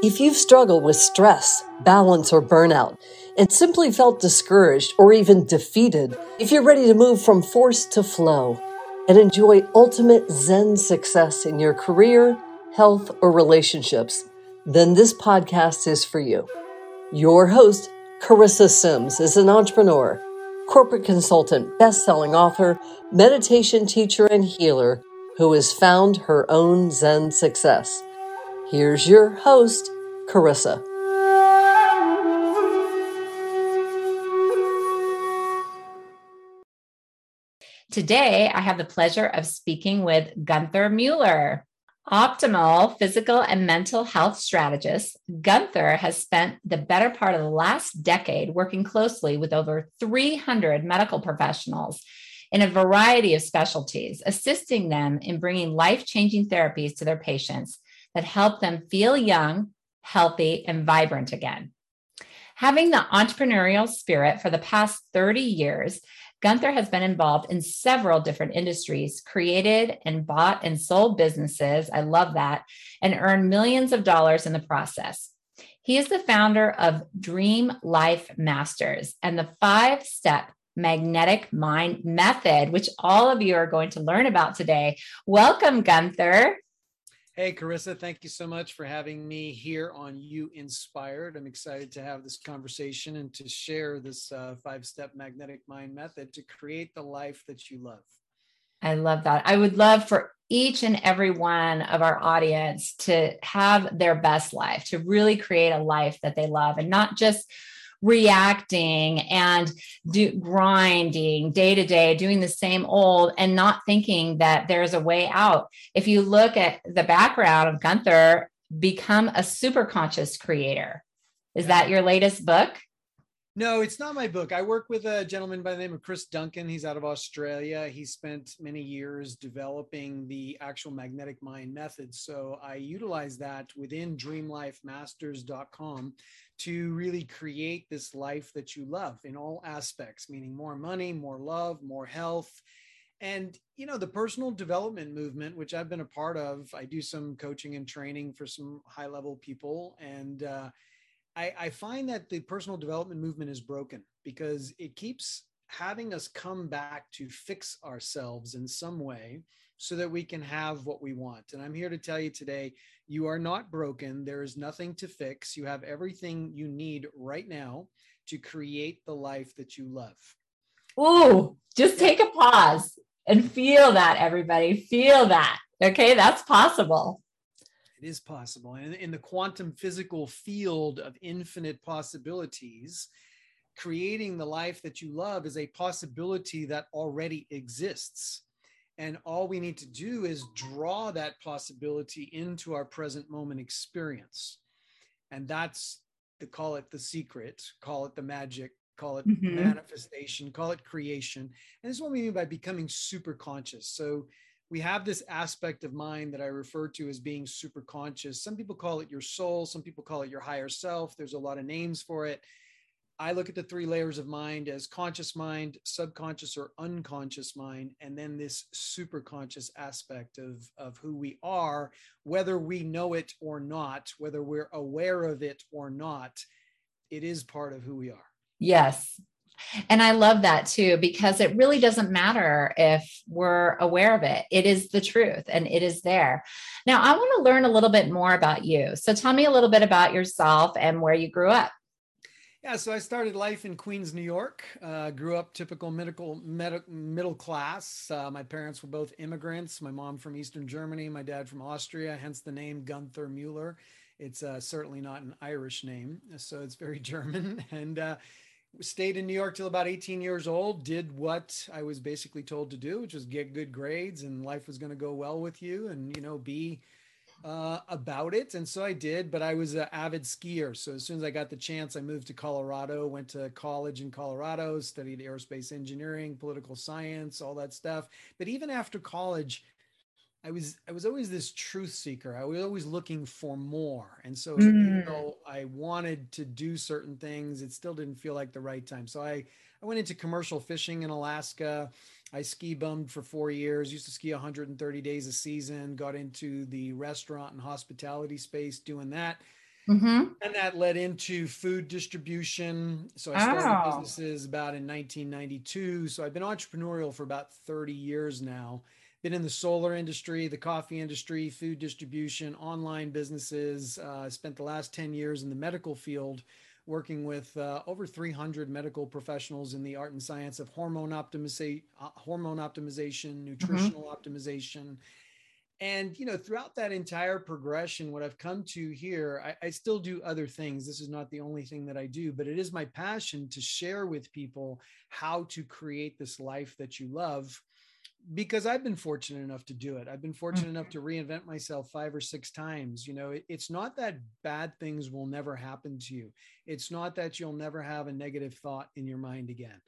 If you've struggled with stress, balance, or burnout, and simply felt discouraged or even defeated, if you're ready to move from force to flow and enjoy ultimate Zen success in your career, health, or relationships, then this podcast is for you. Your host, Carissa Sims, is an entrepreneur, corporate consultant, best selling author, meditation teacher, and healer who has found her own Zen success. Here's your host, Carissa. Today, I have the pleasure of speaking with Gunther Mueller. Optimal physical and mental health strategist, Gunther has spent the better part of the last decade working closely with over 300 medical professionals in a variety of specialties, assisting them in bringing life changing therapies to their patients that help them feel young, healthy, and vibrant again. Having the entrepreneurial spirit for the past 30 years, Gunther has been involved in several different industries, created and bought and sold businesses. I love that, and earned millions of dollars in the process. He is the founder of Dream Life Masters and the five step magnetic mind method, which all of you are going to learn about today. Welcome, Gunther. Hey, Carissa, thank you so much for having me here on You Inspired. I'm excited to have this conversation and to share this uh, five step magnetic mind method to create the life that you love. I love that. I would love for each and every one of our audience to have their best life, to really create a life that they love and not just reacting and do grinding day to day, doing the same old and not thinking that there's a way out. If you look at the background of Gunther, become a super conscious creator. Is that your latest book? No, it's not my book. I work with a gentleman by the name of Chris Duncan. He's out of Australia. He spent many years developing the actual magnetic mind method. So I utilize that within dreamlifemasters.com to really create this life that you love in all aspects, meaning more money, more love, more health. And, you know, the personal development movement, which I've been a part of, I do some coaching and training for some high level people. And uh, I, I find that the personal development movement is broken because it keeps having us come back to fix ourselves in some way so that we can have what we want. And I'm here to tell you today you are not broken. There is nothing to fix. You have everything you need right now to create the life that you love. Ooh, just take a pause and feel that, everybody. Feel that. Okay, that's possible. It is possible. And in the quantum physical field of infinite possibilities, creating the life that you love is a possibility that already exists. And all we need to do is draw that possibility into our present moment experience. And that's to call it the secret, call it the magic, call it mm-hmm. manifestation, call it creation. And this is what we mean by becoming super conscious. So we have this aspect of mind that I refer to as being super conscious. Some people call it your soul, some people call it your higher self. There's a lot of names for it. I look at the three layers of mind as conscious mind, subconscious or unconscious mind, and then this super conscious aspect of, of who we are, whether we know it or not, whether we're aware of it or not, it is part of who we are. Yes. And I love that too, because it really doesn't matter if we're aware of it. It is the truth and it is there. Now, I want to learn a little bit more about you. So tell me a little bit about yourself and where you grew up. Yeah, so I started life in Queens, New York. Uh, grew up typical medical med- middle class. Uh, my parents were both immigrants. My mom from Eastern Germany, my dad from Austria. Hence the name Gunther Mueller. It's uh, certainly not an Irish name, so it's very German. And uh, stayed in New York till about 18 years old. Did what I was basically told to do, which was get good grades, and life was going to go well with you, and you know be uh, about it. And so I did, but I was an avid skier. So as soon as I got the chance, I moved to Colorado, went to college in Colorado, studied aerospace engineering, political science, all that stuff. But even after college, I was I was always this truth seeker. I was always looking for more. And so mm. even though I wanted to do certain things, it still didn't feel like the right time. So I I went into commercial fishing in Alaska. I ski bummed for four years, used to ski 130 days a season, got into the restaurant and hospitality space doing that. Mm-hmm. And that led into food distribution. So I started oh. businesses about in 1992. So I've been entrepreneurial for about 30 years now. Been in the solar industry, the coffee industry, food distribution, online businesses. Uh, spent the last 10 years in the medical field working with uh, over 300 medical professionals in the art and science of hormone, optimiza- uh, hormone optimization, mm-hmm. nutritional mm-hmm. optimization. And, you know, throughout that entire progression, what I've come to here, I, I still do other things. This is not the only thing that I do, but it is my passion to share with people how to create this life that you love because I've been fortunate enough to do it. I've been fortunate enough to reinvent myself five or six times. You know, it, it's not that bad things will never happen to you. It's not that you'll never have a negative thought in your mind again.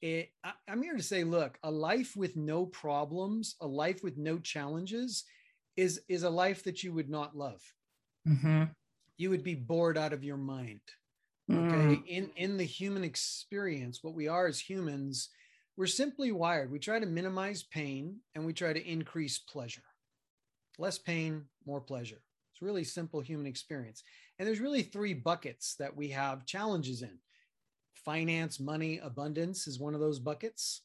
It, I, I'm here to say, look, a life with no problems, a life with no challenges, is is a life that you would not love. Mm-hmm. You would be bored out of your mind. Okay, mm. in in the human experience, what we are as humans we're simply wired. We try to minimize pain and we try to increase pleasure. Less pain, more pleasure. It's really simple human experience. And there's really three buckets that we have challenges in. Finance, money, abundance is one of those buckets.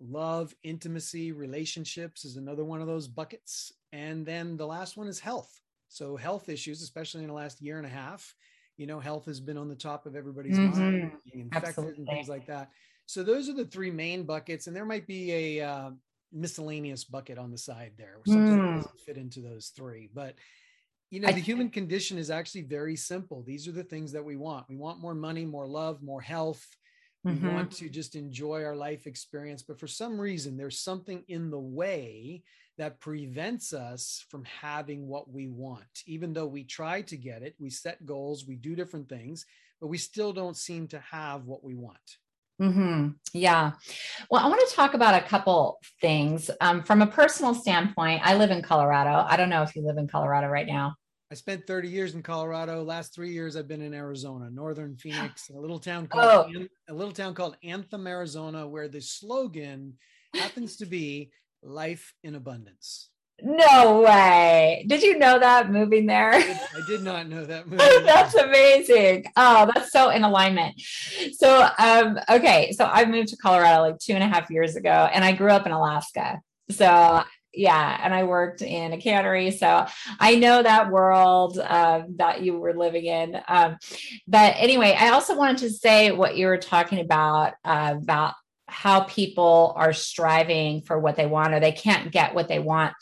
Love, intimacy, relationships is another one of those buckets. And then the last one is health. So, health issues, especially in the last year and a half, you know, health has been on the top of everybody's mm-hmm. mind, being infected Absolutely. and things like that. So those are the three main buckets, and there might be a uh, miscellaneous bucket on the side there, something mm. that doesn't fit into those three. But you know, I, the human condition is actually very simple. These are the things that we want. We want more money, more love, more health. We mm-hmm. want to just enjoy our life experience, but for some reason, there's something in the way that prevents us from having what we want. Even though we try to get it, we set goals, we do different things, but we still don't seem to have what we want. Mm-hmm. Yeah. Well, I want to talk about a couple things. Um, from a personal standpoint, I live in Colorado. I don't know if you live in Colorado right now. I spent 30 years in Colorado. Last three years, I've been in Arizona, northern Phoenix, a little town called oh. a little town called Anthem, Arizona, where the slogan happens to be "Life in Abundance." No way. Did you know that moving there? I did, I did not know that that's amazing. Oh, that's so in alignment. So, um, okay. So I moved to Colorado like two and a half years ago and I grew up in Alaska. So yeah and i worked in a cannery so i know that world uh, that you were living in um, but anyway i also wanted to say what you were talking about uh, about how people are striving for what they want or they can't get what they want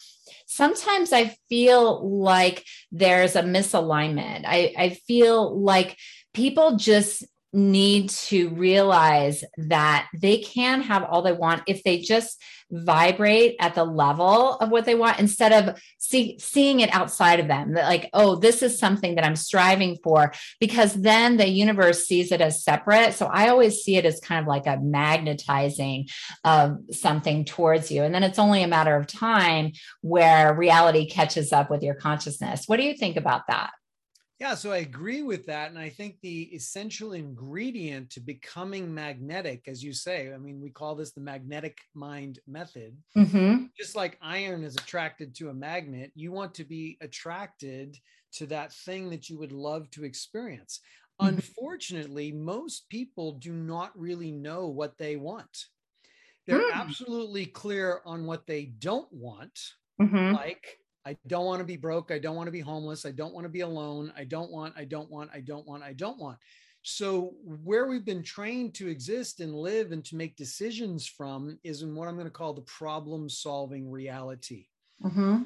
sometimes I feel like there's a misalignment. I, I feel like people just need to realize that they can have all they want if they just vibrate at the level of what they want instead of see, seeing it outside of them. That like oh this is something that i'm striving for because then the universe sees it as separate. So i always see it as kind of like a magnetizing of something towards you. And then it's only a matter of time where reality catches up with your consciousness. What do you think about that yeah, so I agree with that. And I think the essential ingredient to becoming magnetic, as you say, I mean, we call this the magnetic mind method. Mm-hmm. Just like iron is attracted to a magnet, you want to be attracted to that thing that you would love to experience. Mm-hmm. Unfortunately, most people do not really know what they want. They're mm. absolutely clear on what they don't want, mm-hmm. like I don't want to be broke. I don't want to be homeless. I don't want to be alone. I don't want, I don't want, I don't want, I don't want. So, where we've been trained to exist and live and to make decisions from is in what I'm going to call the problem solving reality. Mm-hmm.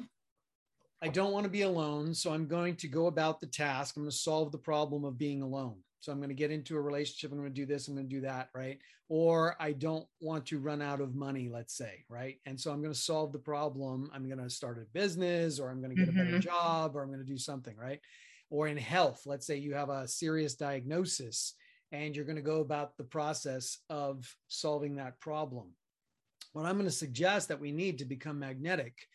I don't want to be alone. So, I'm going to go about the task. I'm going to solve the problem of being alone. So I'm going to get into a relationship. I'm going to do this. I'm going to do that. Right. Or I don't want to run out of money, let's say. Right. And so I'm going to solve the problem. I'm going to start a business or I'm going to get mm-hmm. a better mm-hmm. job or I'm going to do something. Right. Or in health, let's say you have a serious diagnosis and you're going to go about the process of solving that problem. What I'm going to suggest that we need to become magnetic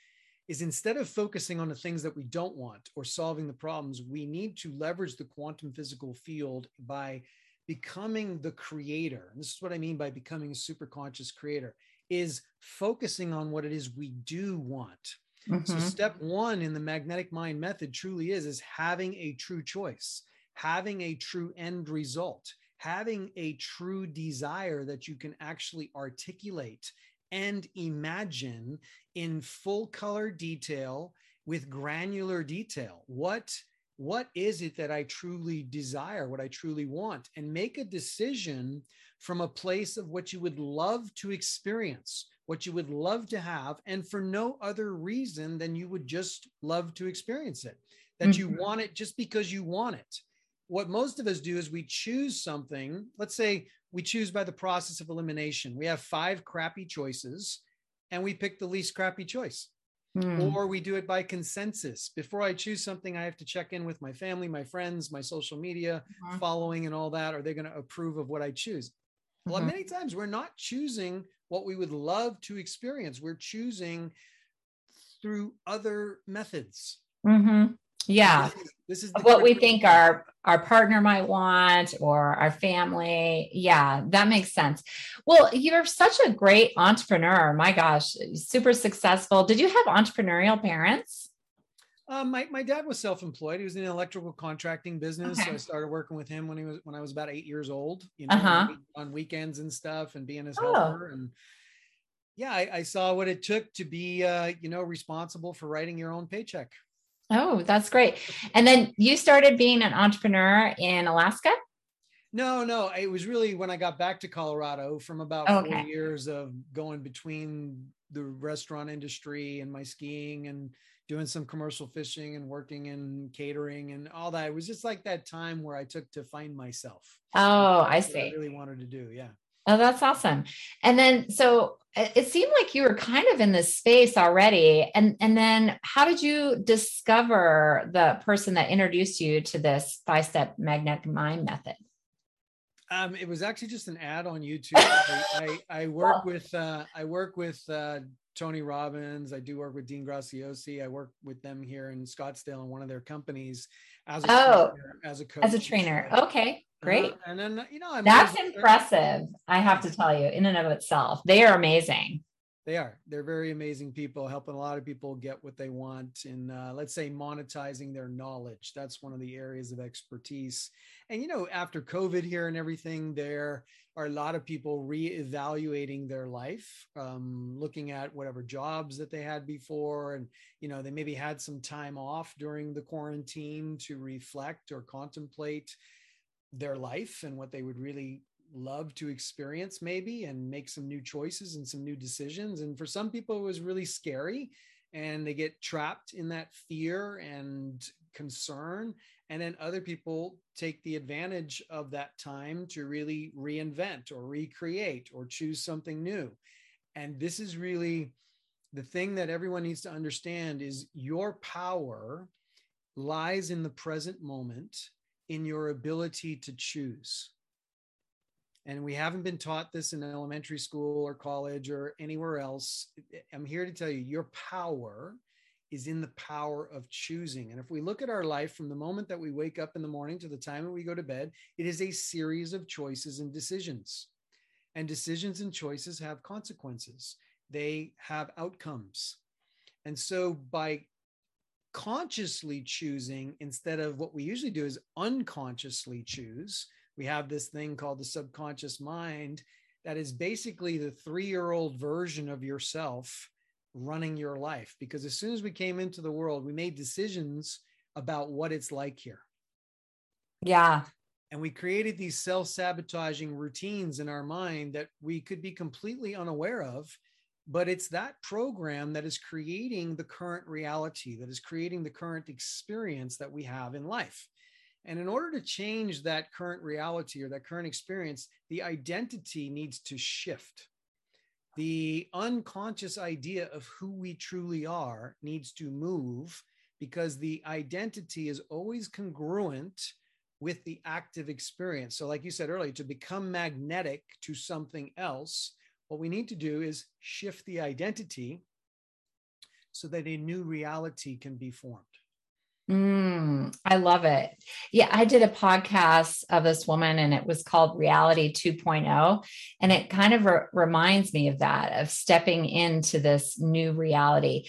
is instead of focusing on the things that we don't want or solving the problems, we need to leverage the quantum physical field by becoming the creator. And this is what I mean by becoming a super conscious creator is focusing on what it is we do want. Mm-hmm. So step 1 in the magnetic mind method truly is is having a true choice, having a true end result, having a true desire that you can actually articulate and imagine in full color detail with granular detail. What what is it that I truly desire, what I truly want, and make a decision from a place of what you would love to experience, what you would love to have, and for no other reason than you would just love to experience it, that mm-hmm. you want it just because you want it. What most of us do is we choose something. Let's say we choose by the process of elimination. We have five crappy choices and we pick the least crappy choice. Mm. Or we do it by consensus. Before I choose something, I have to check in with my family, my friends, my social media uh-huh. following, and all that. Are they going to approve of what I choose? Well, uh-huh. many times we're not choosing what we would love to experience. We're choosing through other methods. Mm-hmm. Yeah. This is, what we think our our partner might want or our family. Yeah, that makes sense. Well, you're such a great entrepreneur. My gosh, super successful. Did you have entrepreneurial parents? Um, my, my dad was self-employed. He was in the electrical contracting business. Okay. So I started working with him when he was when I was about eight years old, you know, uh-huh. on weekends and stuff and being his oh. helper. And yeah, I, I, saw what it took to be uh, you know, responsible for writing your own paycheck. Oh, that's great. And then you started being an entrepreneur in Alaska? No, no. It was really when I got back to Colorado from about okay. four years of going between the restaurant industry and my skiing and doing some commercial fishing and working in catering and all that. It was just like that time where I took to find myself. Oh, I see. I really wanted to do. Yeah. Oh, that's awesome. And then so it seemed like you were kind of in this space already. And and then how did you discover the person that introduced you to this five-step magnetic mind method? Um, it was actually just an ad on YouTube. I, I, I, work with uh, I work with uh, Tony Robbins. I do work with Dean Graziosi. I work with them here in Scottsdale in one of their companies as a oh, trainer, as a coach. As a trainer. Okay. Great. and then, you know, I'm that's impressive. I have to tell you, in and of itself, they are amazing. They are. They're very amazing people, helping a lot of people get what they want in, uh, let's say, monetizing their knowledge. That's one of the areas of expertise. And, you know, after COVID here and everything, there are a lot of people reevaluating their life, um, looking at whatever jobs that they had before. And, you know, they maybe had some time off during the quarantine to reflect or contemplate their life and what they would really love to experience maybe and make some new choices and some new decisions. And for some people it was really scary and they get trapped in that fear and concern. And then other people take the advantage of that time to really reinvent or recreate or choose something new. And this is really the thing that everyone needs to understand is your power lies in the present moment in your ability to choose. And we haven't been taught this in elementary school or college or anywhere else. I'm here to tell you your power is in the power of choosing. And if we look at our life from the moment that we wake up in the morning to the time that we go to bed, it is a series of choices and decisions. And decisions and choices have consequences, they have outcomes. And so by consciously choosing instead of what we usually do is unconsciously choose. We have this thing called the subconscious mind that is basically the three year old version of yourself running your life. Because as soon as we came into the world, we made decisions about what it's like here. Yeah. And we created these self sabotaging routines in our mind that we could be completely unaware of but it's that program that is creating the current reality, that is creating the current experience that we have in life. And in order to change that current reality or that current experience, the identity needs to shift. The unconscious idea of who we truly are needs to move because the identity is always congruent with the active experience. So, like you said earlier, to become magnetic to something else, what we need to do is shift the identity so that a new reality can be formed. Mm, I love it. Yeah, I did a podcast of this woman and it was called Reality 2.0. And it kind of re- reminds me of that, of stepping into this new reality.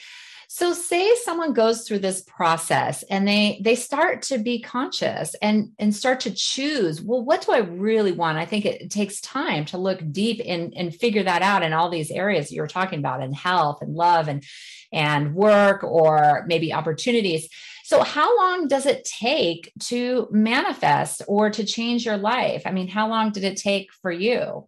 So say someone goes through this process and they they start to be conscious and and start to choose, well, what do I really want? I think it, takes time to look deep and, and figure that out in all these areas you're talking about in health and love and and work or maybe opportunities. So how long does it take to manifest or to change your life? I mean, how long did it take for you?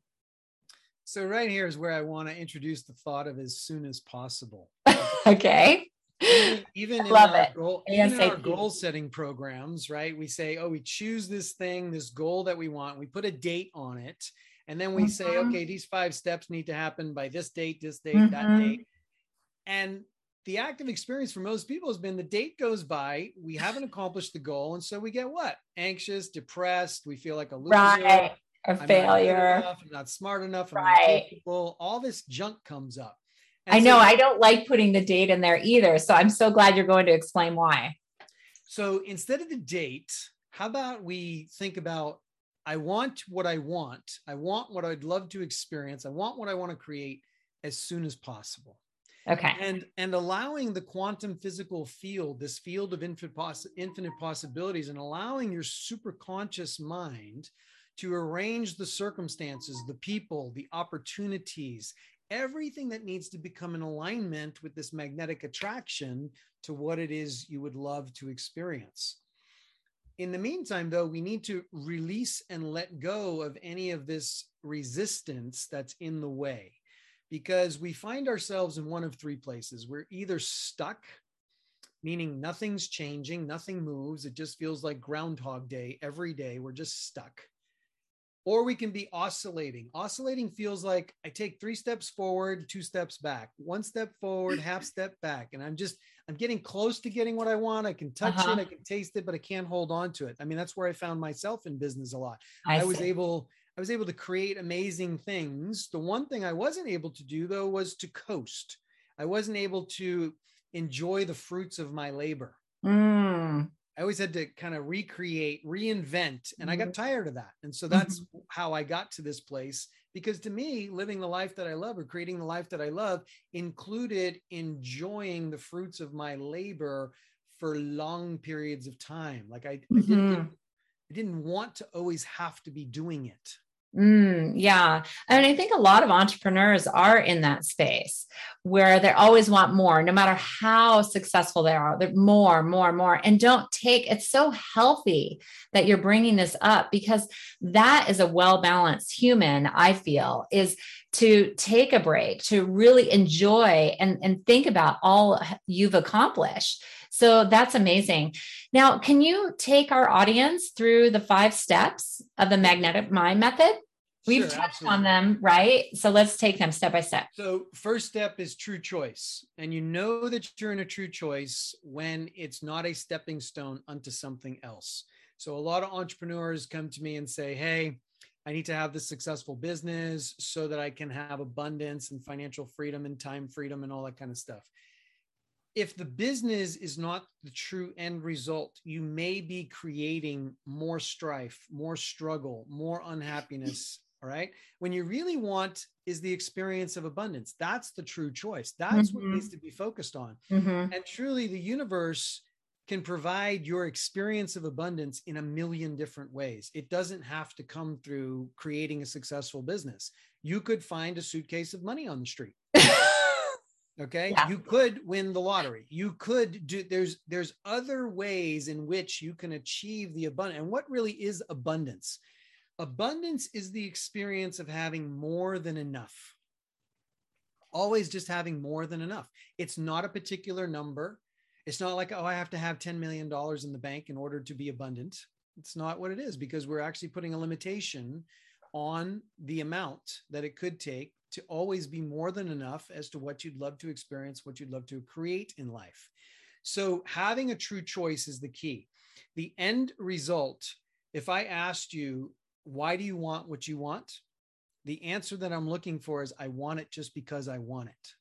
So right here is where I want to introduce the thought of as soon as possible. okay. Even, even in our goal, even in our goal setting programs, right? We say, oh, we choose this thing, this goal that we want. We put a date on it, and then we say, Mhm. okay, these five steps need to happen by this date, this date, that Mhm. date. And the active experience for most people has been the date goes by, we haven't accomplished the goal, and so we get what? Anxious, depressed. We feel like a loser. Right. A I'm not failure. enough, I'm not smart enough. I'm Right. not capable. All this junk comes up. I And know so- I don't like putting the date in there either. So I'm so glad you're going to explain why. So instead of the date, how about we think about I want what I want. I want what I'd love to experience. I want what I want to create as soon as possible. Okay. And and allowing the quantum physical field, this field of infinite, poss- infinite possibilities, and allowing your super conscious mind to arrange the circumstances, the people, the opportunities, everything that needs to become in alignment with this magnetic attraction to what it is you would love to experience. In the meantime, though, we need to release and let go of any of this resistance that's in the way because we find ourselves in one of three places. We're either stuck, meaning nothing's changing, nothing moves. It just feels like Groundhog Day every day. We're just stuck. Or we can be oscillating. Oscillating feels like I take three steps forward, two steps back, one step forward, half step back. And I'm just, I'm getting close to getting what I want. I can touch Uh-huh. it, I can taste it, but I can't hold on to it. I mean, that's where I found myself in business a lot. I, I was see. able I was able to create amazing things. The one thing I wasn't able to do though was to coast. I wasn't able to enjoy the fruits of my labor. Mm, I always had to kind of recreate, reinvent, and I Mm-hmm. got tired of that. And so that's how I got to this place because to me, living the life that I love or creating the life that I love included enjoying the fruits of my labor for long periods of time. Like I, I didn't Mhm. I didn't want to always have to be doing it. Mm, yeah. And I think a lot of entrepreneurs are in that space where they always want more, no matter how successful they are. They're more, more, more. And don't take it's so healthy that you're bringing this up because that is a well balanced human, I feel, is to take a break, to really enjoy and, and think about all you've accomplished. So that's amazing. Now, can you take our audience through the five steps of the magnetic mind method? We've Sure, touched absolutely. on them, right? So let's take them step by step. So, first step is true choice. And you know that you're in a true choice when it's not a stepping stone unto something else. So, a lot of entrepreneurs come to me and say, Hey, I need to have this successful business so that I can have abundance and financial freedom and time freedom and all that kind of stuff. If the business is not the true end result, you may be creating more strife, more struggle, more unhappiness. All right. When you really want is the experience of abundance. That's the true choice. That's what Mhm. needs to be focused on. Mhm. And truly, the universe can provide your experience of abundance in a million different ways. It doesn't have to come through creating a successful business. You could find a suitcase of money on the street. Okay. Yeah. You could win the lottery. You could do there's there's other ways in which you can achieve the abundance. And what really is abundance? Abundance is the experience of having more than enough. Always just having more than enough. It's not a particular number. It's not like, oh, I have to have $10 million in the bank in order to be abundant. It's not what it is because we're actually putting a limitation on the amount that it could take to always be more than enough as to what you'd love to experience, what you'd love to create in life. So, having a true choice is the key. The end result, if I asked you, why do you want what you want? The answer that I'm looking for is I want it just because I want it.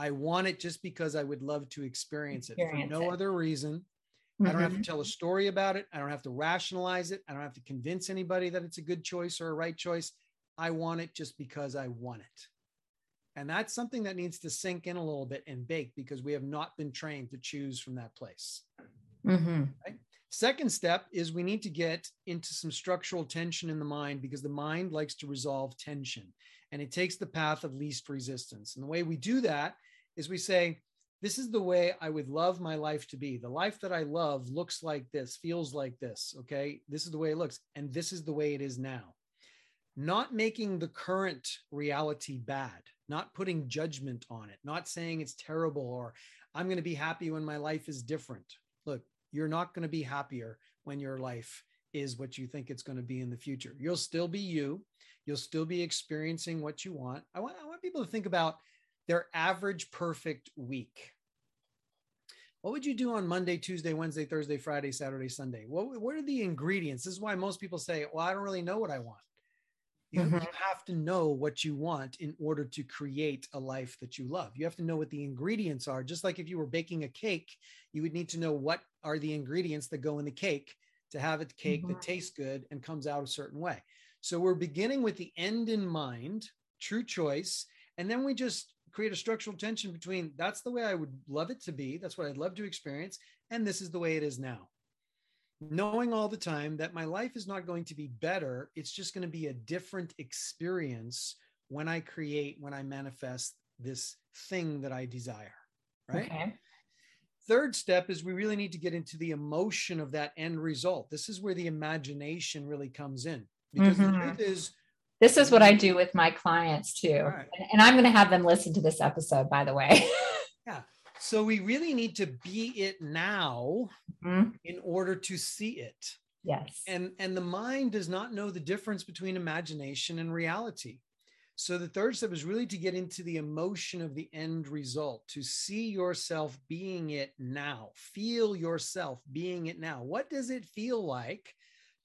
I want it just because I would love to experience, it Experience for no it. other reason. I don't have to Mhm. tell a story about it. I don't have to rationalize it. I don't have to convince anybody that it's a good choice or a right choice. I want it just because I want it. And that's something that needs to sink in a little bit and bake because we have not been trained to choose from that place. Mm-hmm. Right? Second step is we need to get into some structural tension in the mind because the mind likes to resolve tension and it takes the path of least resistance. And the way we do that is we say, This is the way I would love my life to be. The life that I love looks like this, feels like this. Okay. This is the way it looks. And this is the way it is now. Not making the current reality bad, not putting judgment on it, not saying it's terrible or I'm going to be happy when my life is different. Look, you're not going to be happier when your life is what you think it's going to be in the future. You'll still be you. You'll still be experiencing what you want. I want, I want people to think about their average perfect week. What would you do on Monday, Tuesday, Wednesday, Thursday, Friday, Saturday, Sunday? What, what are the ingredients? This is why most people say, Well, I don't really know what I want. You, Mhm. you have to know what you want in order to create a life that you love. You have to know what the ingredients are. Just like if you were baking a cake, you would need to know what are the ingredients that go in the cake to have a cake Mhm. that tastes good and comes out a certain way. So we're beginning with the end in mind, true choice, and then we just create a structural tension between that's the way I would love it to be, that's what I'd love to experience, and this is the way it is now. Knowing all the time that my life is not going to be better, it's just going to be a different experience when I create, when I manifest this thing that I desire. Right. Okay. Third step is we really need to get into the emotion of that end result. This is where the imagination really comes in because the Mhm. truth is, This is what I do with my clients too. Right. And, and I'm going to have them listen to this episode, by the way. yeah. so we really need to be it now Mhm. in order to see it. Yes. And and the mind does not know the difference between imagination and reality. So the third step is really to get into the emotion of the end result, to see yourself being it now, feel yourself being it now. What does it feel like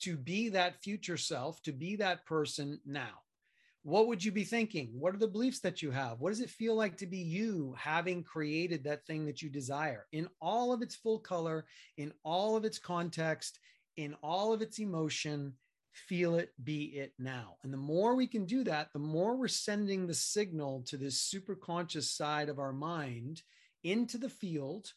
to be that future self, to be that person now? What would you be thinking? What are the beliefs that you have? What does it feel like to be you having created that thing that you desire in all of its full color, in all of its context, in all of its emotion? Feel it, be it now. And the more we can do that, the more we're sending the signal to this super conscious side of our mind into the field.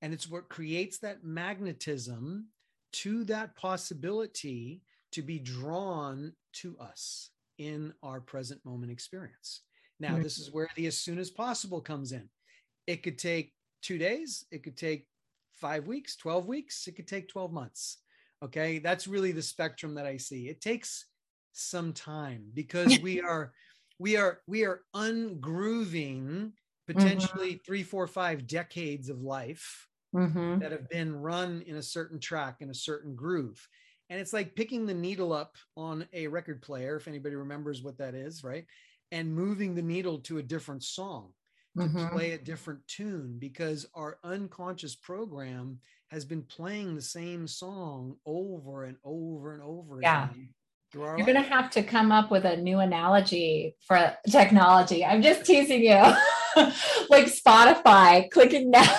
And it's what creates that magnetism to that possibility to be drawn to us in our present moment experience. Now, this is where the as soon as possible comes in. It could take two days, it could take five weeks, 12 weeks, it could take 12 months. Okay. That's really the spectrum that I see. It takes some time because we are we are we are ungrooving mm-hmm. potentially three, four, five decades of life Mhm. that have been run in a certain track in a certain groove. And it's like picking the needle up on a record player, if anybody remembers what that is, right? And moving the needle to a different song, to Mhm. play a different tune, because our unconscious program has been playing the same song over and over and over Yeah. again. You're going to have to come up with a new analogy for technology. I'm just teasing you. like Spotify, clicking now.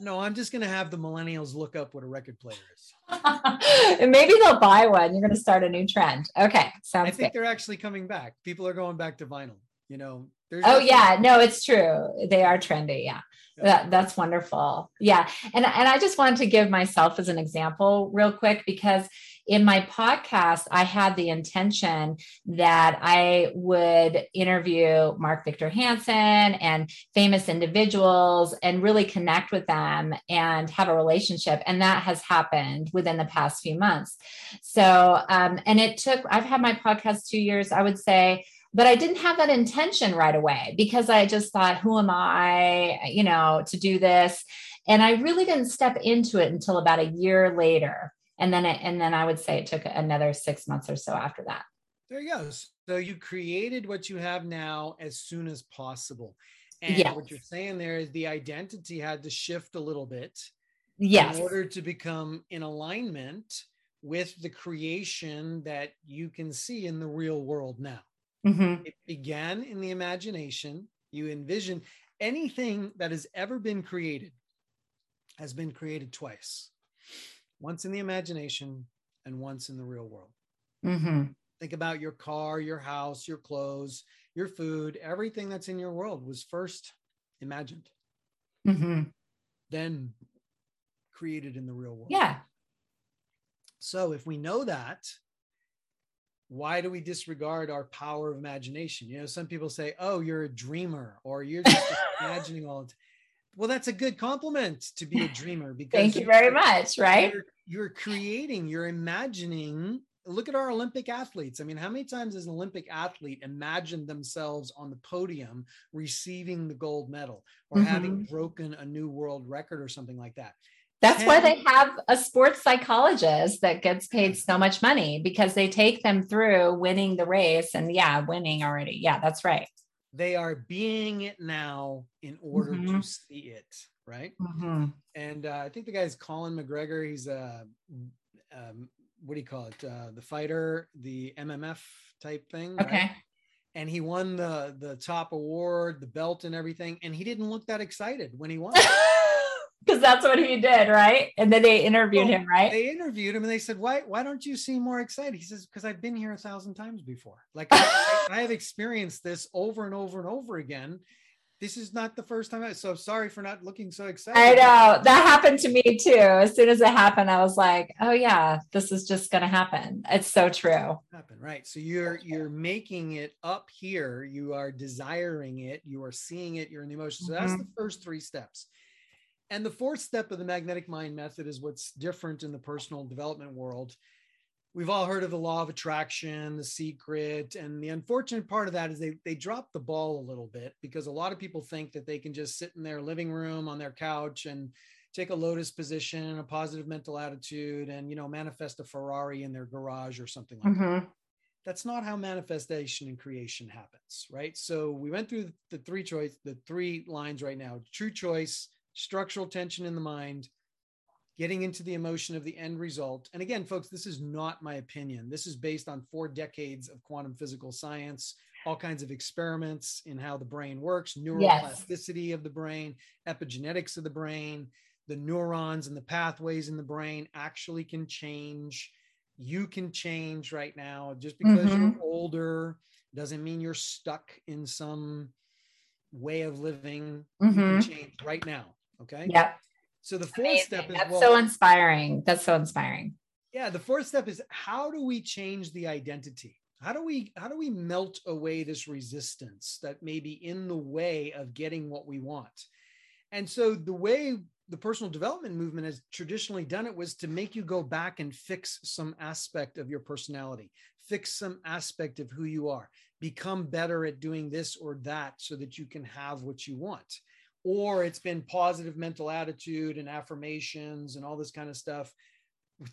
No, I'm just going to have the millennials look up what a record player is. and maybe they'll buy one. You're going to start a new trend. Okay. Sounds. I think good. they're actually coming back. People are going back to vinyl. You know, there's Oh yeah, no, it's true. They are trendy. Yeah. Yeah. That, that's wonderful. Yeah. And, and I just wanted to give myself as an example real quick because in my podcast, I had the intention that I would interview Mark Victor Hansen and famous individuals and really connect with them and have a relationship. And that has happened within the past few months. So, um, and it took, I've had my podcast two years, I would say, but I didn't have that intention right away because I just thought, who am I, you know, to do this? And I really didn't step into it until about a year later. And then, it, and then I would say it took another six months or so after that. There you go. So you created what you have now as soon as possible. And Yes. what you're saying there is the identity had to shift a little bit Yes. in order to become in alignment with the creation that you can see in the real world now. Mhm. It began in the imagination. You envision anything that has ever been created has been created twice once in the imagination and once in the real world. Mm-hmm. Think about your car, your house, your clothes, your food, everything that's in your world was first imagined, mm-hmm. then created in the real world. Yeah. So if we know that, why do we disregard our power of imagination? You know, some people say, "Oh, you're a dreamer," or "You're just imagining all." The well, that's a good compliment to be a dreamer because Thank you very much. Right. You're, you're creating, you're imagining. Look at our Olympic athletes. I mean, how many times has an Olympic athlete imagined themselves on the podium receiving the gold medal or having mm-hmm. broken a new world record or something like that? That's why they have a sports psychologist that gets paid so much money because they take them through winning the race and yeah, winning already. Yeah, that's right. They are being it now in order to Mhm. see it, right? Mhm. And uh, I think the guy's Conor McGregor. He's a um, what do you call it? Uh, the fighter, the MMF type thing. right? Okay. And he won the the top award, the belt, and everything. And he didn't look that excited when he won. Because that's what he did, right? And then they interviewed Well, him, right? they interviewed him and they said, "Why? Why don't you seem more excited?" He says, "Because I've been here a thousand times before. Like I, I- have experienced this over and over and over again. This is not the first time. I, so sorry for not looking so excited." I know that happened to me too. As soon as it happened, I was like, oh, yeah, this is just going to happen. It's so true. happen right so you're you're making it up here you are desiring it you are seeing it you're in the emotion so that's Mhm. the first three steps and the fourth step of the magnetic mind method is what's different in the personal development world. We've all heard of the law of attraction the secret and the unfortunate part of that is they they drop the ball a little bit because a lot of people think that they can just sit in their living room on their couch and take a lotus position and a positive mental attitude and you know manifest a ferrari in their garage or something like that. Mhm. that's not how manifestation and creation happens right? So we went through the three choice the three lines right now true choice structural tension in the mind getting into the emotion of the end result. And again folks this is not my opinion. This is based on four decades of quantum physical science all kinds of experiments in how the brain works neuroplasticity of the brain epigenetics of the brain. The neurons and the pathways in the brain actually can change. You can change right now. Just because Mhm. you're older doesn't mean you're stuck in some way of living. You can Mhm. change right now okay Yep. so the fourth Amazing. step is That's well, so inspiring. That's so inspiring. yeah the fourth step is how do we change the identity how do we how do we melt away this resistance that may be in the way of getting what we want and so the way the personal development movement has traditionally done it was to make you go back and fix some aspect of your personality fix some aspect of who you are become better at doing this or that so that you can have what you want or it's been positive mental attitude and affirmations and all this kind of stuff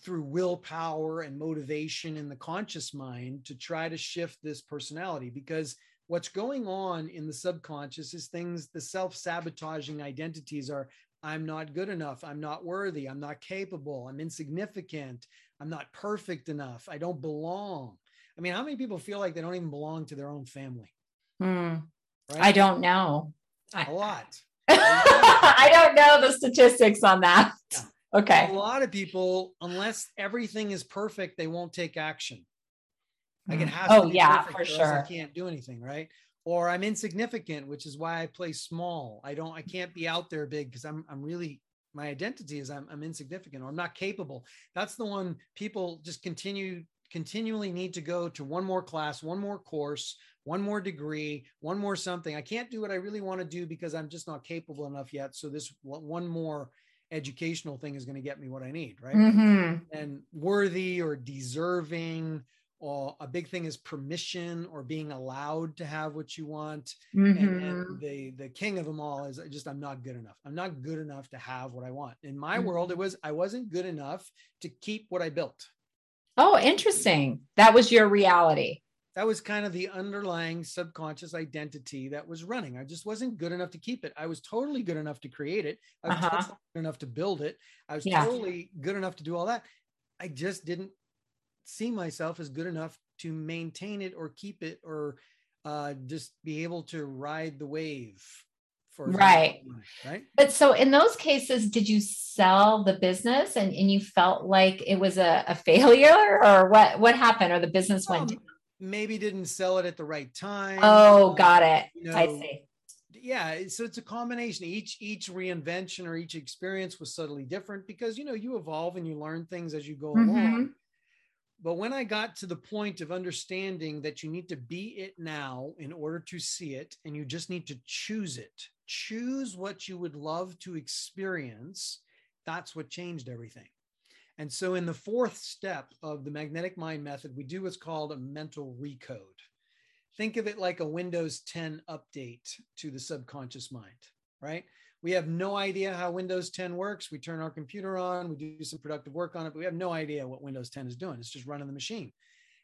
through willpower and motivation in the conscious mind to try to shift this personality. Because what's going on in the subconscious is things the self-sabotaging identities are i'm not good enough. I'm not worthy. I'm not capable. I'm insignificant. I'm not perfect enough. I don't belong. I mean how many people feel like they don't even belong to their own family? Hmm. right? I don't know. a lot I don't know the statistics on that. Yeah. Okay. a lot of people unless everything is perfect they won't take action like it mm. has oh to be yeah, perfect for sure. I can't do anything, right? Or I'm insignificant, which is why I play small. I don't, I can't be out there big because I'm, I'm really, my identity is I'm, I'm insignificant or I'm not capable. That's the one people just continue, continually need to go to one more class, one more course, one more degree, one more something. I can't do what I really want to do because I'm just not capable enough yet. So this one more educational thing is going to get me what I need, right? Mhm. and worthy or deserving or a big thing is permission or being allowed to have what you want and, Mhm. and the the king of them all is just i'm not good enough i'm not good enough to have what i want in my Mhm. world it was i wasn't good enough to keep what i built Oh, interesting. That was your reality. that was kind of the underlying subconscious identity that was running i just wasn't good enough to keep it i was totally good enough to create it i was Uh-huh. totally good enough to build it i was Yeah. totally good enough to do all that i just didn't see myself as good enough to maintain it or keep it or uh, just be able to ride the wave for as long as Right. Right But so in those cases, did you sell the business and, and you felt like it was a, a failure or what what happened or the business went Um, maybe didn't sell it at the right time. Oh, got it. You I see. yeah so it's a combination each each reinvention or each experience was subtly different because you know you evolve and you learn things as you go Mhm. along but when i got to the point of understanding that you need to be it now in order to see it and you just need to choose it choose what you would love to experience that's what changed everything and so in the fourth step of the magnetic mind method we do what's called a mental recode think of it like a Windows 10 update to the subconscious mind, right? We have no idea how Windows 10 works. We turn our computer on, we do some productive work on it, but we have no idea what Windows 10 is doing. It's just running the machine.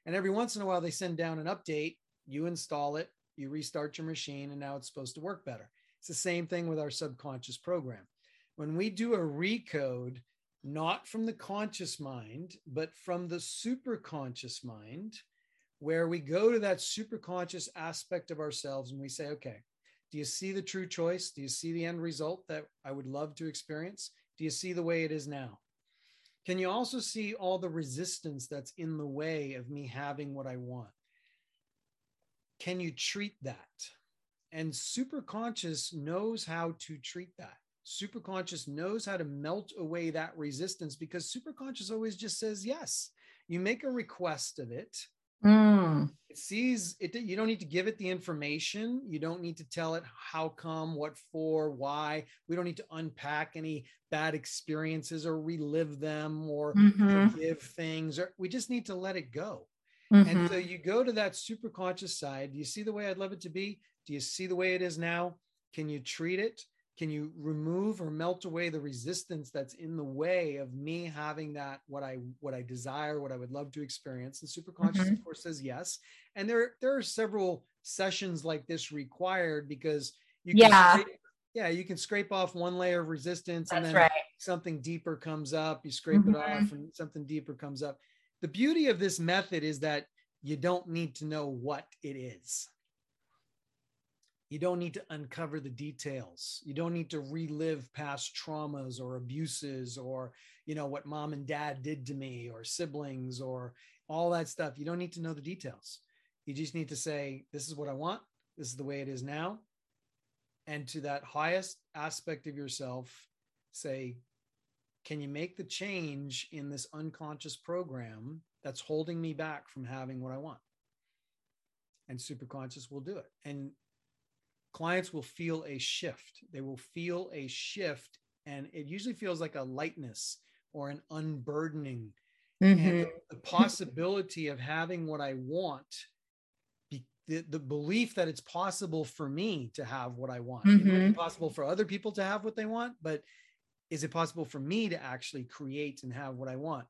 And every once in a while, they send down an update, you install it, you restart your machine, and now it's supposed to work better. It's the same thing with our subconscious program. When we do a recode, not from the conscious mind, but from the superconscious mind, where we go to that superconscious aspect of ourselves and we say, okay, do you see the true choice? Do you see the end result that I would love to experience? Do you see the way it is now? Can you also see all the resistance that's in the way of me having what I want? Can you treat that? And superconscious knows how to treat that. Superconscious knows how to melt away that resistance because superconscious always just says yes. You make a request of it, Mm. it sees it you don't need to give it the information you don't need to tell it how come what for why we don't need to unpack any bad experiences or relive them or Mhm. forgive things or we just need to let it go Mhm. and so you go to that superconscious side you see the way i'd love it to be do you see the way it is now can you treat it can you remove or melt away the resistance that's in the way of me having that what i what i desire what i would love to experience and superconscious Mhm. of course says yes and there there are several sessions like this required because you can Yeah. scrape- yeah you can scrape off one layer of resistance and then right. something deeper comes up you scrape it Mhm. off and something deeper comes up the beauty of this method is that you don't need to know what it is you don't need to uncover the details. You don't need to relive past traumas or abuses or you know what mom and dad did to me or siblings or all that stuff. You don't need to know the details. You just need to say this is what i want. This is the way it is now. And to that highest aspect of yourself say can you make the change in this unconscious program that's holding me back from having what i want? And superconscious will do it. And clients will feel a shift. They will feel a shift and it usually feels like a lightness or an unburdening. And Mhm. the, possibility of having what i want the, the belief that it's possible for me to have what i want. It might be possible for other people to have what they want but is it possible for me to actually create and have what i want?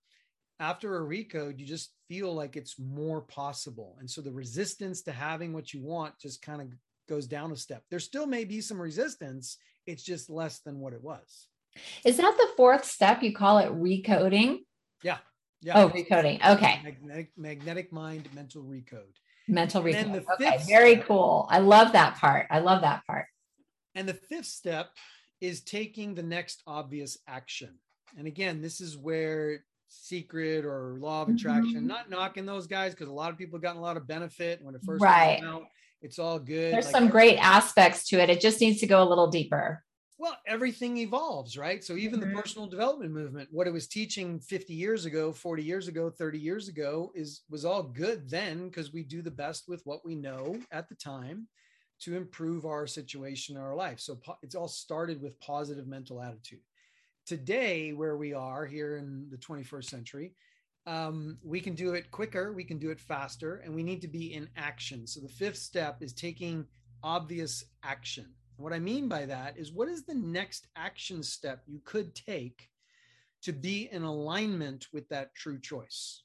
After a recode you just feel like it's more possible. And so the resistance to having what you want just kind of goes down a step there still may be some resistance it's just less than what it was Is that the fourth step? You call it recoding? yeah yeah Oh, recoding. Okay. magnetic magnetic mind mental recode Mental And recode. the Okay. Very step- cool. I love that part. I love that part. And the fifth step is taking the next obvious action. And again, this is where secret or law of attraction, Mhm. not knocking those guys because a lot of people have gotten a lot of benefit when it first Right. came out. It's all good. There's Like, some great aspects to it. It just needs to go a little deeper. well, everything evolves, right? So even Mhm. the personal development movement, what it was teaching 50 years ago, 40 years ago, 30 years ago is was all good then because we do the best with what we know at the time to improve our situation in our life. So po- it's all started with positive mental attitude. Today, where we are here in the 21st century, um, we can do it quicker, we can do it faster, and we need to be in action. So the fifth step is taking obvious action. What I mean by that is what is the next action step you could take to be in alignment with that true choice?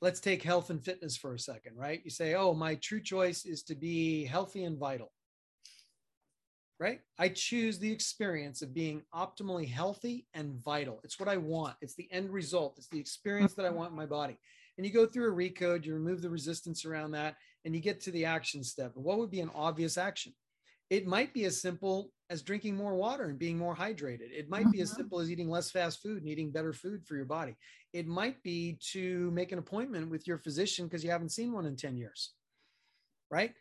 Let's take health and fitness for a second, right? You say, oh, my true choice is to be healthy and vital, right? I choose the experience of being optimally healthy and vital. It's what I want, it's the end result, it's the experience that I want in my body. And you go through a recode, you remove the resistance around that, and you get to the action step. And what would be an obvious action? It might be as simple as drinking more water and being more hydrated. It might be as Mhm. simple as eating less fast food and eating better food for your body. It might be to make an appointment with your physician because you haven't seen one in 10 years, right?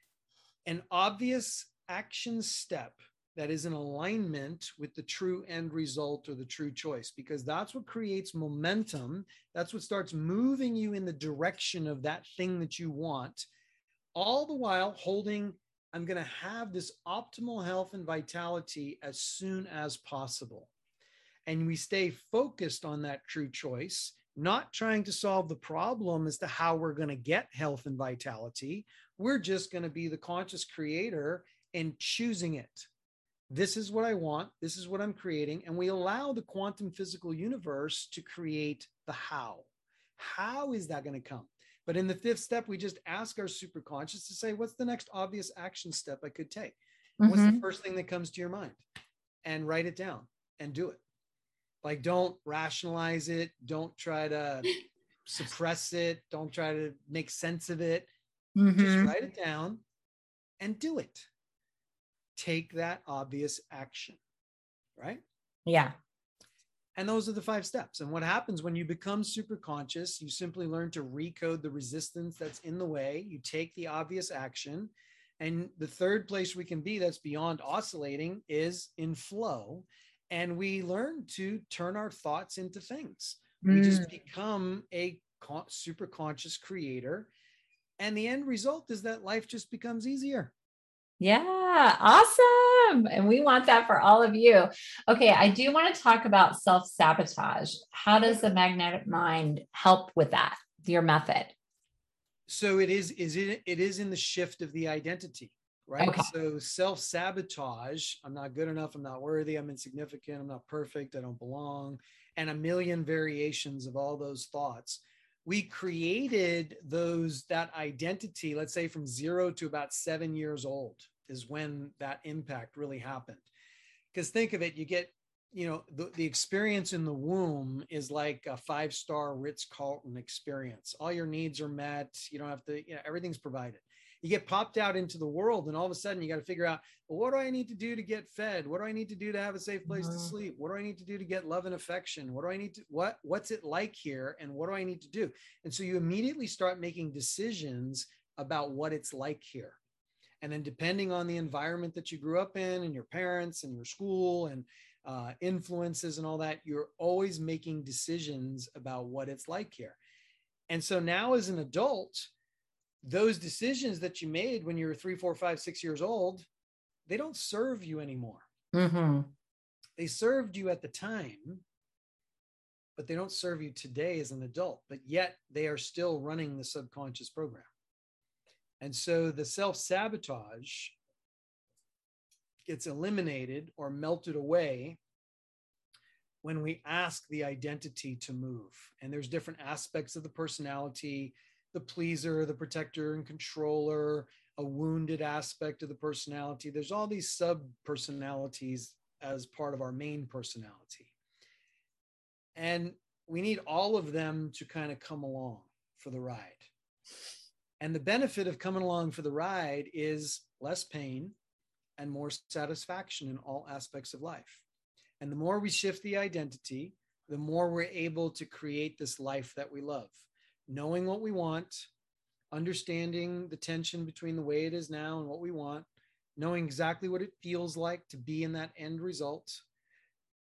An obvious action step that is in alignment with the true end result or the true choice, because that's what creates momentum. That's what starts moving you in the direction of that thing that you want, all the while holding I'm going to have this optimal health and vitality as soon as possible. And we stay focused on that true choice, not trying to solve the problem as to how we're going to get health and vitality. We're just going to be the conscious creator and choosing it. This is what I want. This is what I'm creating. And we allow the quantum physical universe to create the how. How is that going to come? But in the fifth step, we just ask our superconscious to say, what's the next obvious action step I could take? What's the Mhm. first thing that comes to your mind? And write it down and do it. Like, don't rationalize it. Don't try to suppress it. Don't try to make sense of it. Just Mhm. write it down and do it. Take that obvious action, right? Yeah. And those are the five steps. And what happens when you become super conscious, you simply learn to recode the resistance that's in the way. You take the obvious action. And the third place we can be that's beyond oscillating is in flow. And we learn to turn our thoughts into things. We Mm. just become a con- super conscious creator. And the end result is that life just becomes easier. Yeah, awesome. And we want that for all of you. Okay, I do want to talk about self sabotage. How does the magnetic mind help with that? Your method. so it is is it it is in the shift of the identity right Okay. so self-sabotage i'm not good enough i'm not worthy i'm insignificant i'm not perfect i don't belong and a million variations of all those thoughts we created those that identity let's say from zero to about seven years old is when that impact really happened. Because think of it you get you know the, the experience in the womb is like a five star ritz carlton experience. All your needs are met you don't have to you know everything's provided. You get popped out into the world and all of a sudden you got to figure out well, what do i need to do to get fed? What do i need to do to have a safe place to Mhm. sleep? What do i need to do to get love and affection? What do i need to what what's it like here and what do i need to do? And so you immediately start making decisions about what it's like here and then depending on the environment that you grew up in and your parents and your school and uh, influences and all that, you're always making decisions about what it's like here. And so now, as an adult, those decisions that you made when you were three, four, five, six years old, they don't serve you anymore. hmm They served you at the time, but they don't serve you today as an adult. But yet they are still running the subconscious program. And so the self sabotage gets eliminated or melted away when we ask the identity to move. And there's different aspects of the personality the pleaser, the protector and controller, a wounded aspect of the personality. There's all these sub personalities as part of our main personality. And we need all of them to kind of come along for the ride. And the benefit of coming along for the ride is less pain and more satisfaction in all aspects of life. And the more we shift the identity, the more we're able to create this life that we love, knowing what we want, understanding the tension between the way it is now and what we want, knowing exactly what it feels like to be in that end result,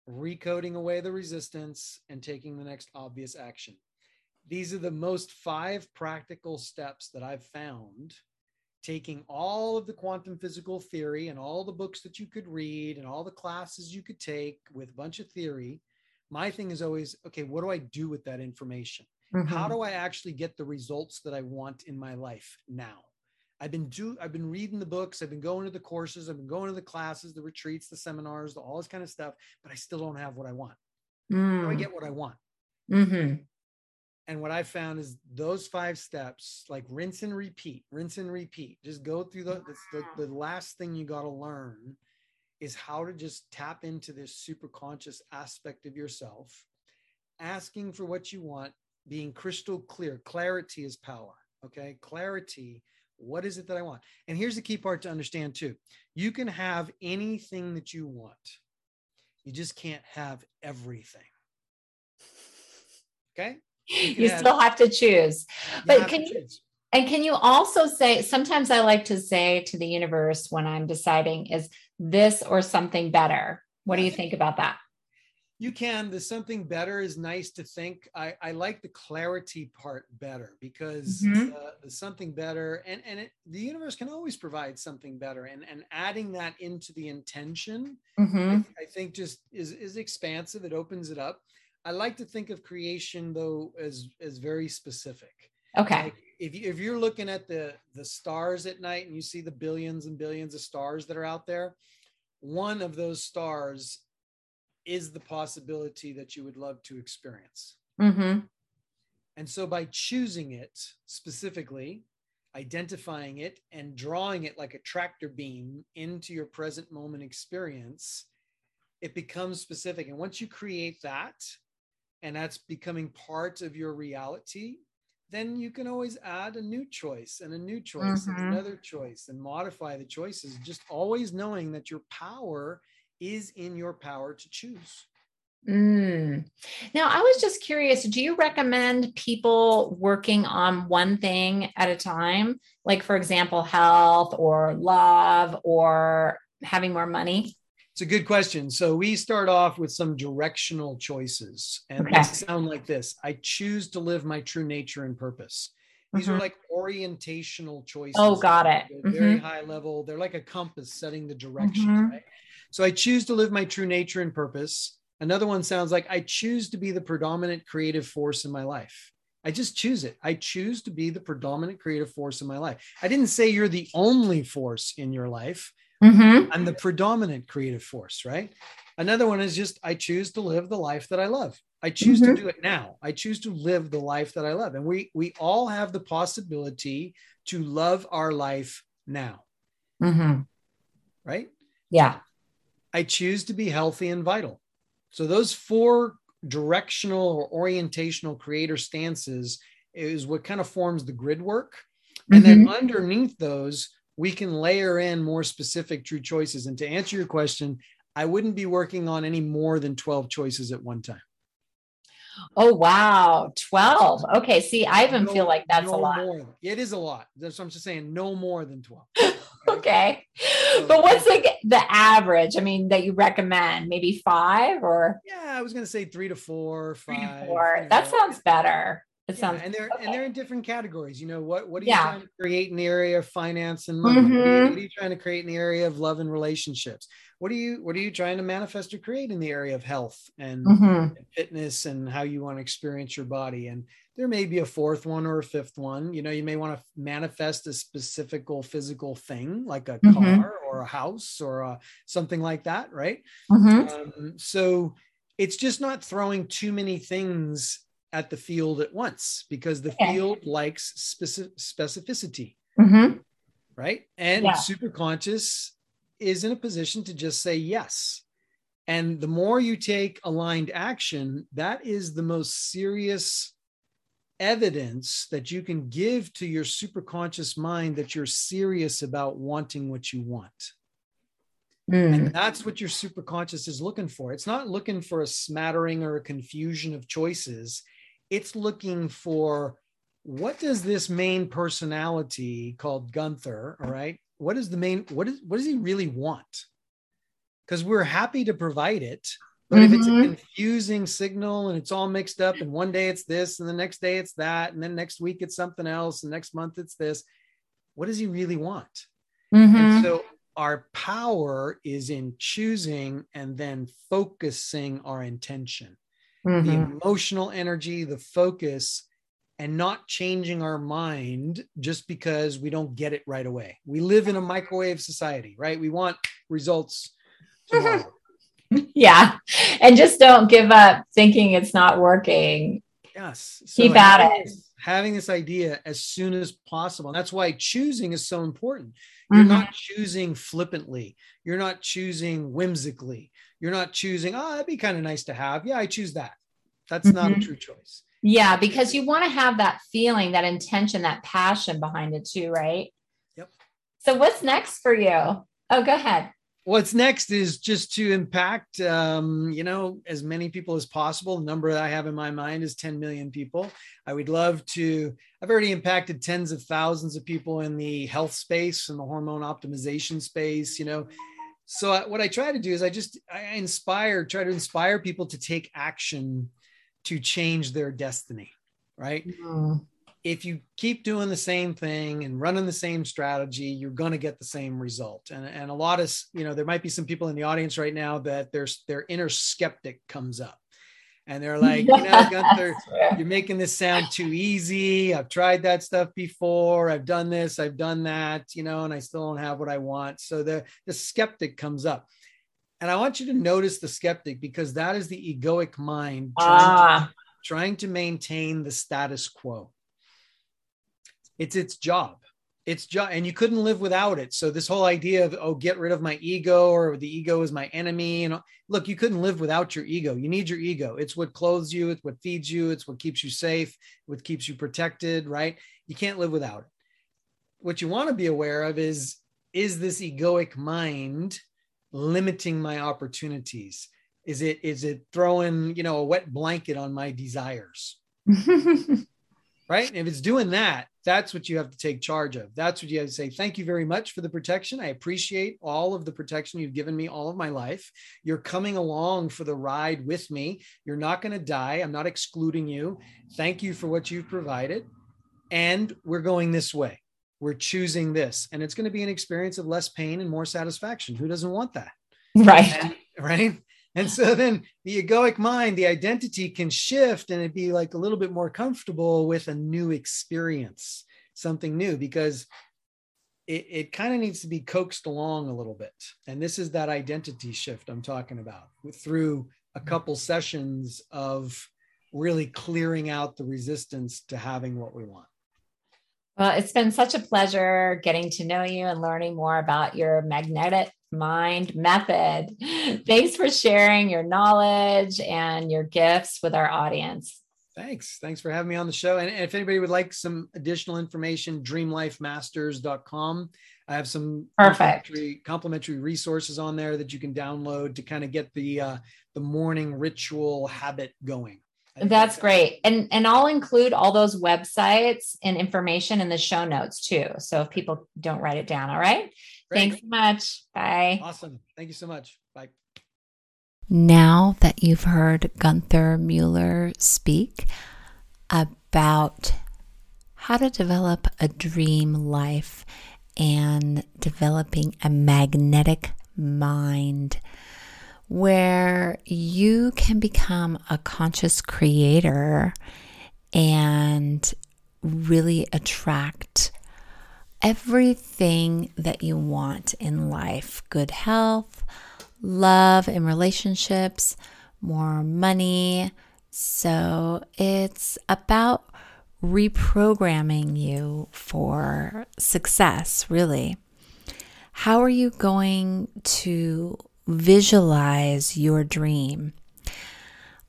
recoding away the resistance, and taking the next obvious action. These are the most five practical steps that I've found taking all of the quantum physical theory and all the books that you could read and all the classes you could take with a bunch of theory. My thing is always, okay, what do I do with that information? How do I actually get the results that I want in my life now? I've been do I've been reading the books, I've been going to the courses, I've been going to the classes, the retreats, the seminars, the, all this kind of stuff, but I still don't have what I want. How do I get what I want? hmm And what I found is those five steps, like rinse and repeat, rinse and repeat. Just go through the that's the, the last thing you got to learn is how to just tap into this super conscious aspect of yourself, asking for what you want, being crystal clear. Clarity is power. Okay. Clarity. What is it that I want? And here's the key part to understand too you can have anything that you want, you just can't have everything. Okay. You, you have, still have to choose. But can you, choose. and can you also say, sometimes I like to say to the universe when I'm deciding is this or something better. What do you think about that? You can. The something better is nice to think. I, I like the clarity part better because mm-hmm. uh, the something better and, and it, the universe can always provide something better. And, and adding that into the intention, mm-hmm. I, I think just is, is expansive. It opens it up. I like to think of creation though as, as very specific. Okay. Like if, you, if you're looking at the, the stars at night and you see the billions and billions of stars that are out there, one of those stars is the possibility that you would love to experience. Mm-hmm. And so by choosing it specifically, identifying it and drawing it like a tractor beam into your present moment experience, it becomes specific. And once you create that, and that's becoming part of your reality, then you can always add a new choice and a new choice mm-hmm. and another choice and modify the choices, just always knowing that your power is in your power to choose. Mm. Now, I was just curious do you recommend people working on one thing at a time? Like, for example, health or love or having more money? It's a good question. So, we start off with some directional choices, and okay. they sound like this I choose to live my true nature and purpose. These mm-hmm. are like orientational choices. Oh, got it. Very mm-hmm. high level. They're like a compass setting the direction, mm-hmm. right? So I choose to live my true nature and purpose. Another one sounds like I choose to be the predominant creative force in my life. I just choose it. I choose to be the predominant creative force in my life. I didn't say you're the only force in your life. Mm-hmm. I'm the predominant creative force, right? Another one is just I choose to live the life that I love. I choose mm-hmm. to do it now. I choose to live the life that I love. And we we all have the possibility to love our life now. Mm-hmm. Right? Yeah. I choose to be healthy and vital. So those four directional or orientational creator stances is what kind of forms the grid work. And mm-hmm. then underneath those, we can layer in more specific true choices. And to answer your question, I wouldn't be working on any more than 12 choices at one time. Oh wow, 12. Okay, see, I even no, feel like that's no a lot. More. It is a lot. That's what I'm just saying, no more than 12. okay. But what's like the average? I mean, that you recommend? Maybe five or yeah, I was gonna say three to four, five. Three to four. You know. That sounds better. It yeah, sounds and they're okay. and they're in different categories. You know, what what are you yeah. trying to create in the area of finance and money? Mm-hmm. What, are you, what, are you, trying to create in the area of love and relationships? What are you what are you trying to manifest or create in the area of health and, mm-hmm. and fitness and how you want to experience your body? And there may be a fourth one or a fifth one. You know, you may want to manifest a specific physical thing like a mm-hmm. car or a house or a, something like that, right? Mm-hmm. Um, so it's just not throwing too many things at the field at once because the field likes specific specificity, mm-hmm. right? And yeah. super conscious is in a position to just say yes. And the more you take aligned action, that is the most serious evidence that you can give to your superconscious mind that you're serious about wanting what you want. Mm. And that's what your superconscious is looking for. It's not looking for a smattering or a confusion of choices. It's looking for what does this main personality called Gunther, all right? What is the main what is what does he really want? Because we're happy to provide it, but mm-hmm. if it's a mm-hmm. confusing signal and it's all mixed up, and one day it's this, and the next day it's that, and then next week it's something else, and next month it's this, what does he really want? Mm-hmm. And so our power is in choosing and then focusing our intention. Mm-hmm. The emotional energy, the focus, and not changing our mind just because we don't get it right away. We live in a microwave society, right? We want results yeah. And just don't give up thinking it's not working. Yes. So Keep at it. having this idea as soon as possible. And that's why choosing is so important. You're mm-hmm. not choosing flippantly. You're not choosing whimsically. You're not choosing, oh, that'd be kind of nice to have. Yeah, I choose that. That's mm-hmm. not a mm-hmm. true choice. Yeah, because you want to have that feeling, that intention, that passion behind it too, right? Yep. So, what's next for you? Oh, go ahead. What's next is just to impact, um, you know, as many people as possible. The number that I have in my mind is 10 million people. I would love to. I've already impacted tens of thousands of people in the health space and the hormone optimization space. You know, so I, what I try to do is I just I inspire, try to inspire people to take action to change their destiny. Right. Mm if you keep doing the same thing and running the same strategy, you're going to get the same result. And, and a lot of, you know, there might be some people in the audience right now that there's their inner skeptic comes up and they're like, you know, Gunther, you're making this sound too easy. I've tried that stuff before. I've done this, I've done that, you know, and I still don't have what I want. So the, the skeptic comes up. And I want you to notice the skeptic because that is the egoic mind trying, ah. to, trying to maintain the status quo it's its job it's just and you couldn't live without it. So this whole idea of oh get rid of my ego or the ego is my enemy and look you couldn't live without your ego. You need your ego. It's what clothes you it's what feeds you it's what keeps you safe what keeps you protected right? You can't live without it. What you want to be aware of is is this egoic mind limiting my opportunities? Is it is it throwing you know a wet blanket on my desires? Right? And if it's doing that that's what you have to take charge of. That's what you have to say. Thank you very much for the protection. I appreciate all of the protection you've given me all of my life. You're coming along for the ride with me. You're not going to die. I'm not excluding you. Thank you for what you've provided. And we're going this way. We're choosing this. And it's going to be an experience of less pain and more satisfaction. Who doesn't want that? Right. And, right. And so then the egoic mind, the identity can shift and it'd be like a little bit more comfortable with a new experience, something new, because it, it kind of needs to be coaxed along a little bit. And this is that identity shift I'm talking about through a mm-hmm. couple sessions of really clearing out the resistance to having what we want. Well, it's been such a pleasure getting to know you and learning more about your magnetic mind method. Thanks for sharing your knowledge and your gifts with our audience. Thanks. Thanks for having me on the show. And if anybody would like some additional information, dreamlifemasters.com. I have some perfect complimentary, complimentary resources on there that you can download to kind of get the uh, the morning ritual habit going. That's great. And and I'll include all those websites and information in the show notes too. So if people don't write it down, all right? Great. Thanks so much. Bye. Awesome. Thank you so much. Bye. Now that you've heard Gunther Mueller speak about how to develop a dream life and developing a magnetic mind where you can become a conscious creator and really attract everything that you want in life good health, love and relationships, more money. So it's about reprogramming you for success, really. How are you going to visualize your dream.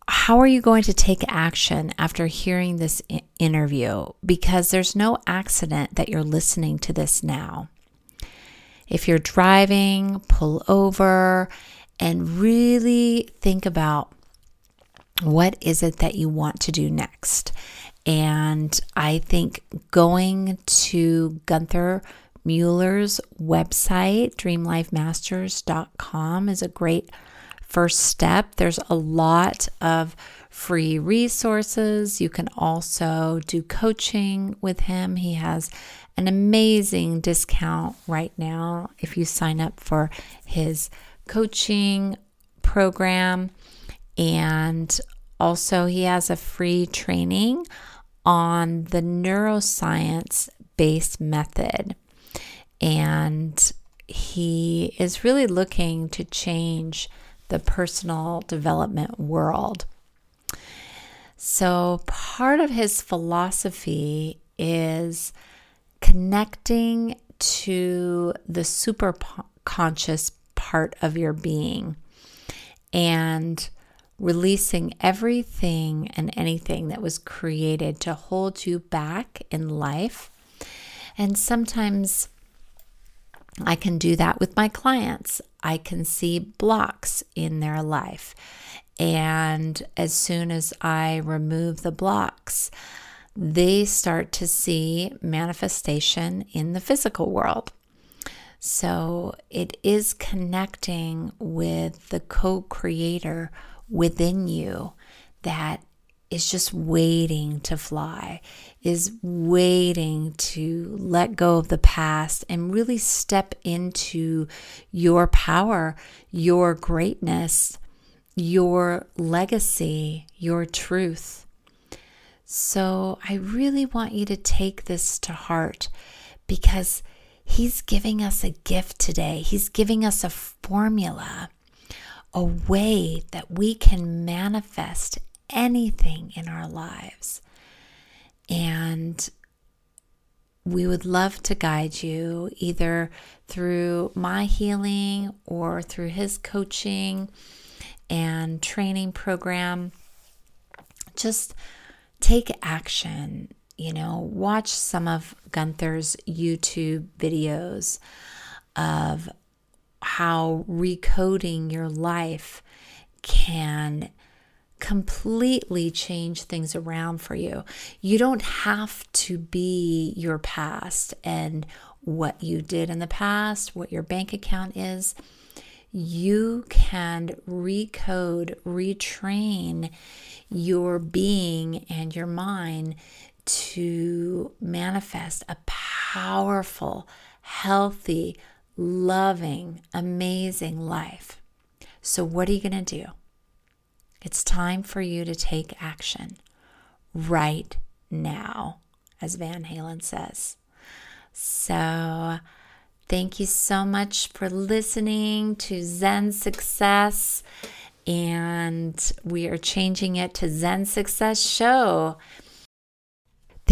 How are you going to take action after hearing this interview? Because there's no accident that you're listening to this now. If you're driving, pull over and really think about what is it that you want to do next. And I think going to Gunther Mueller's website, dreamlifemasters.com, is a great first step. There's a lot of free resources. You can also do coaching with him. He has an amazing discount right now if you sign up for his coaching program. And also, he has a free training on the neuroscience based method and he is really looking to change the personal development world. So, part of his philosophy is connecting to the super conscious part of your being and releasing everything and anything that was created to hold you back in life. And sometimes I can do that with my clients. I can see blocks in their life. And as soon as I remove the blocks, they start to see manifestation in the physical world. So it is connecting with the co creator within you that is just waiting to fly, is waiting to let go of the past and really step into your power, your greatness, your legacy, your truth. So I really want you to take this to heart because He's giving us a gift today. He's giving us a formula, a way that we can manifest anything in our lives. And we would love to guide you either through my healing or through his coaching and training program. Just take action you know, watch some of Gunther's YouTube videos of how recoding your life can completely change things around for you. You don't have to be your past and what you did in the past, what your bank account is. You can recode, retrain your being and your mind to manifest a powerful, healthy, loving, amazing life. So, what are you going to do? It's time for you to take action right now, as Van Halen says. So, thank you so much for listening to Zen Success. And we are changing it to Zen Success Show.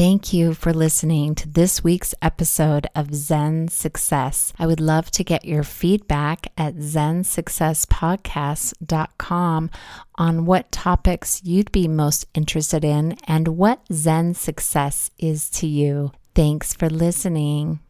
Thank you for listening to this week's episode of Zen Success. I would love to get your feedback at zensuccesspodcast.com on what topics you'd be most interested in and what Zen success is to you. Thanks for listening.